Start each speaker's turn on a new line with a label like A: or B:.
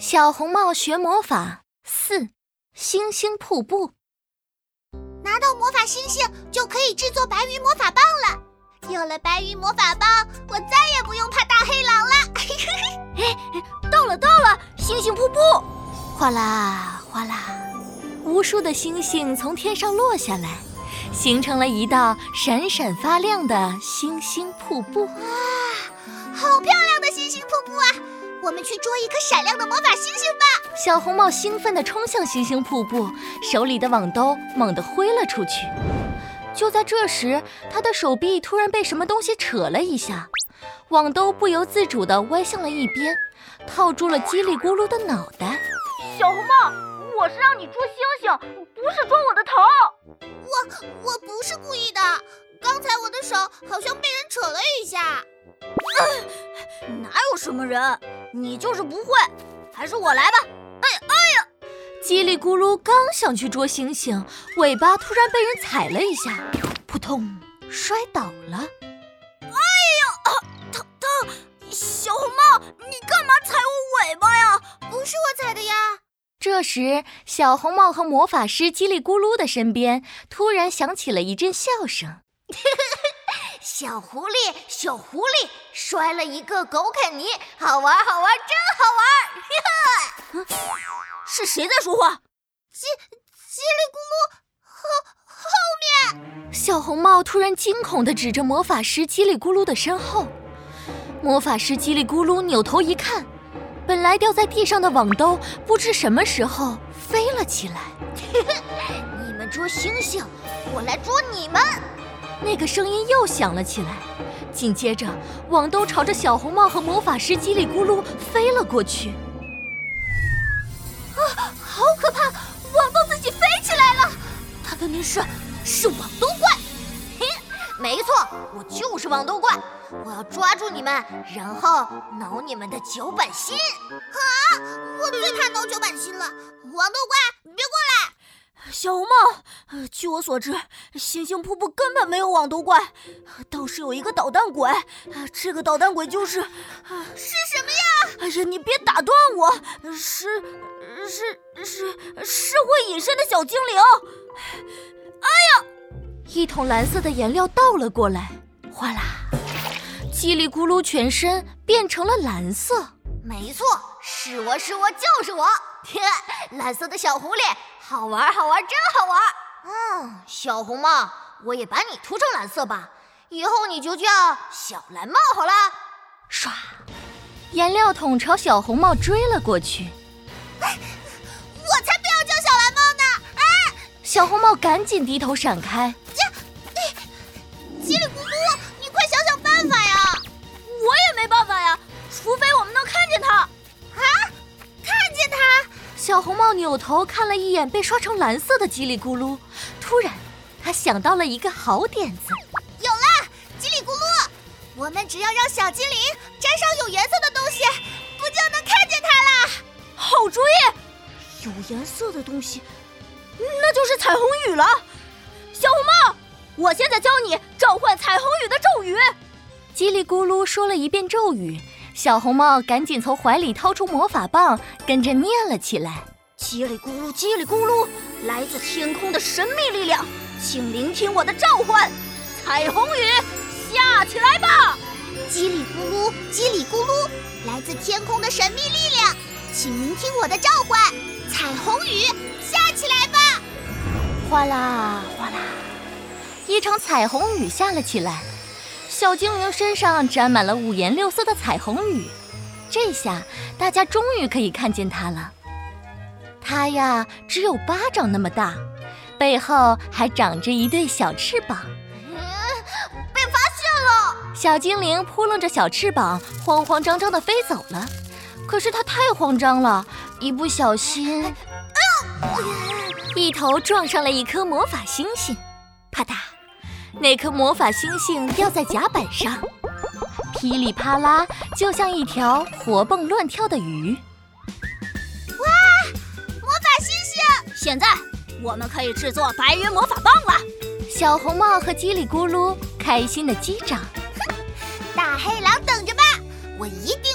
A: 小红帽学魔法四：星星瀑布。
B: 拿到魔法星星就可以制作白云魔法棒了。有了白云魔法棒，我再也不用怕大黑狼了。
C: 哎，到了到了，星星瀑布！
A: 哗啦哗啦，无数的星星从天上落下来，形成了一道闪闪发亮的星星瀑布。
B: 哇，好漂亮的星星瀑布啊！我们去捉一颗闪亮的魔法星星吧！
A: 小红帽兴奋地冲向星星瀑布，手里的网兜猛地挥了出去。就在这时，他的手臂突然被什么东西扯了一下，网兜不由自主地歪向了一边，套住了叽里咕噜的脑袋。
C: 小红帽，我是让你捉星星，不是捉我的头。
B: 我我不是故意的，刚才我的手好像被人扯了一下。
C: 哪有什么人？你就是不会，还是我来吧！哎哎呀！
A: 叽里咕噜刚想去捉星星，尾巴突然被人踩了一下，扑通，摔倒了。哎
C: 呀，疼疼！小红帽，你干嘛踩我尾巴呀？
B: 不是我踩的呀！
A: 这时，小红帽和魔法师叽里咕噜的身边突然响起了一阵笑声。
B: 小狐狸，小狐狸，摔了一个狗啃泥，好玩，好玩，
C: 真好玩！是谁在说话？
B: 叽叽里咕噜后后面，
A: 小红帽突然惊恐地指着魔法师叽里咕噜的身后。魔法师叽里咕噜扭头一看，本来掉在地上的网兜，不知什么时候飞了起来。
B: 你们捉星星，我来捉你们！
A: 那个声音又响了起来，紧接着网兜朝着小红帽和魔法师叽里咕噜飞了过去。
B: 啊，好可怕！网兜自己飞起来了，它肯定是是网兜怪。嘿，没错，我就是网兜怪，我要抓住你们，然后挠你们的九板心。啊，我最怕挠九板心了！网兜怪，别过来！
C: 小红帽，呃据我所知，星星瀑布根本没有网兜怪，倒是有一个捣蛋鬼。这个捣蛋鬼就是
B: 是什么呀？
C: 哎呀，你别打断我！是是是是会隐身的小精灵。哎呀，
A: 一桶蓝色的颜料倒了过来，哗啦，叽里咕噜全身变成了蓝色。
B: 没错，是我是我就是我，蓝色的小狐狸。好玩，好玩，真好玩！嗯，小红帽，我也把你涂成蓝色吧，以后你就叫小蓝帽好了。
A: 唰，颜料桶朝小红帽追了过去。
B: 哎，我才不要叫小蓝帽呢！哎，
A: 小红帽赶紧低头闪开。扭头看了一眼被刷成蓝色的叽里咕噜，突然，他想到了一个好点子。
B: 有了，叽里咕噜，我们只要让小精灵沾上有颜色的东西，不就能看见它了？
C: 好主意！有颜色的东西，那就是彩虹雨了。小红帽，我现在教你召唤彩虹雨的咒语。
A: 叽里咕噜说了一遍咒语。小红帽赶紧从怀里掏出魔法棒，跟着念了起来：“
C: 叽里咕噜，叽里咕噜，来自天空的神秘力量，请聆听我的召唤，彩虹雨下起来吧！
B: 叽里咕噜，叽里咕噜，来自天空的神秘力量，请聆听我的召唤，彩虹雨下起来吧！”
A: 哗啦哗啦，一场彩虹雨下了起来。小精灵身上沾满了五颜六色的彩虹雨，这下大家终于可以看见它了。它呀，只有巴掌那么大，背后还长着一对小翅膀。
B: 被发现了！
A: 小精灵扑棱着小翅膀，慌慌张张地飞走了。可是它太慌张了，一不小心，一头撞上了一颗魔法星星，啪嗒。那颗魔法星星掉在甲板上，噼里啪啦，就像一条活蹦乱跳的鱼。
C: 现在我们可以制作白云魔法棒了。
A: 小红帽和叽里咕噜开心的击掌。
B: 大黑狼等着吧，我一定。